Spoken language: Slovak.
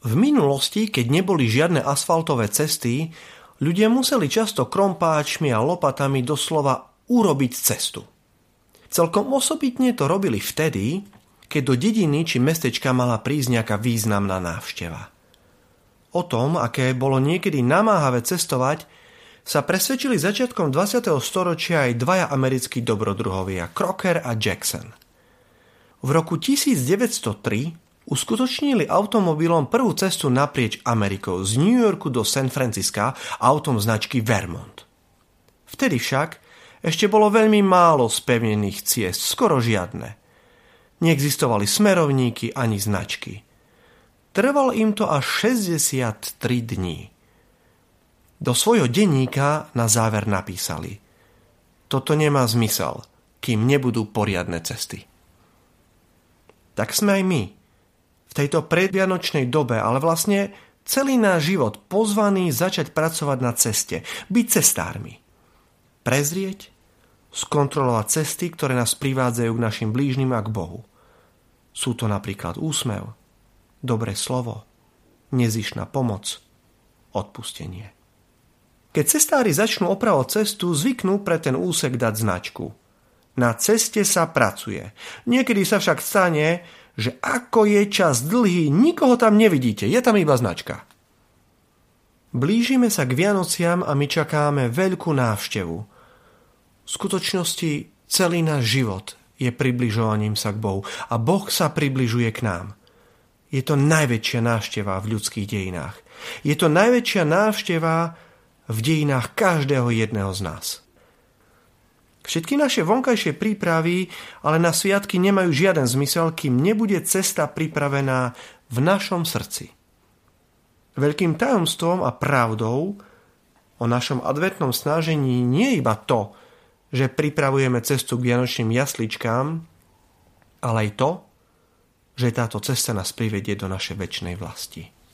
V minulosti, keď neboli žiadne asfaltové cesty, ľudia museli často krompáčmi a lopatami doslova urobiť cestu. Celkom osobitne to robili vtedy, keď do dediny či mestečka mala prísť nejaká významná návšteva. O tom, aké bolo niekedy namáhavé cestovať, sa presvedčili začiatkom 20. storočia aj dvaja americkí dobrodruhovia, Crocker a Jackson. V roku 1903 uskutočnili automobilom prvú cestu naprieč Amerikou z New Yorku do San Francisca autom značky Vermont. Vtedy však ešte bolo veľmi málo spevnených ciest, skoro žiadne. Neexistovali smerovníky ani značky. Trvalo im to až 63 dní. Do svojho denníka na záver napísali Toto nemá zmysel, kým nebudú poriadne cesty. Tak sme aj my, v tejto predvianočnej dobe, ale vlastne celý náš život pozvaný začať pracovať na ceste, byť cestármi. Prezrieť, skontrolovať cesty, ktoré nás privádzajú k našim blížnym a k Bohu. Sú to napríklad úsmev, dobré slovo, nezišná pomoc, odpustenie. Keď cestári začnú opravovať cestu, zvyknú pre ten úsek dať značku. Na ceste sa pracuje. Niekedy sa však stane, že ako je čas dlhý, nikoho tam nevidíte, je tam iba značka. Blížime sa k Vianociam a my čakáme veľkú návštevu. V skutočnosti celý náš život je približovaním sa k Bohu a Boh sa približuje k nám. Je to najväčšia návšteva v ľudských dejinách. Je to najväčšia návšteva v dejinách každého jedného z nás. Všetky naše vonkajšie prípravy ale na sviatky nemajú žiaden zmysel, kým nebude cesta pripravená v našom srdci. Veľkým tajomstvom a pravdou o našom adventnom snažení nie je iba to, že pripravujeme cestu k vianočným jasličkám, ale aj to, že táto cesta nás privedie do našej väčšnej vlasti.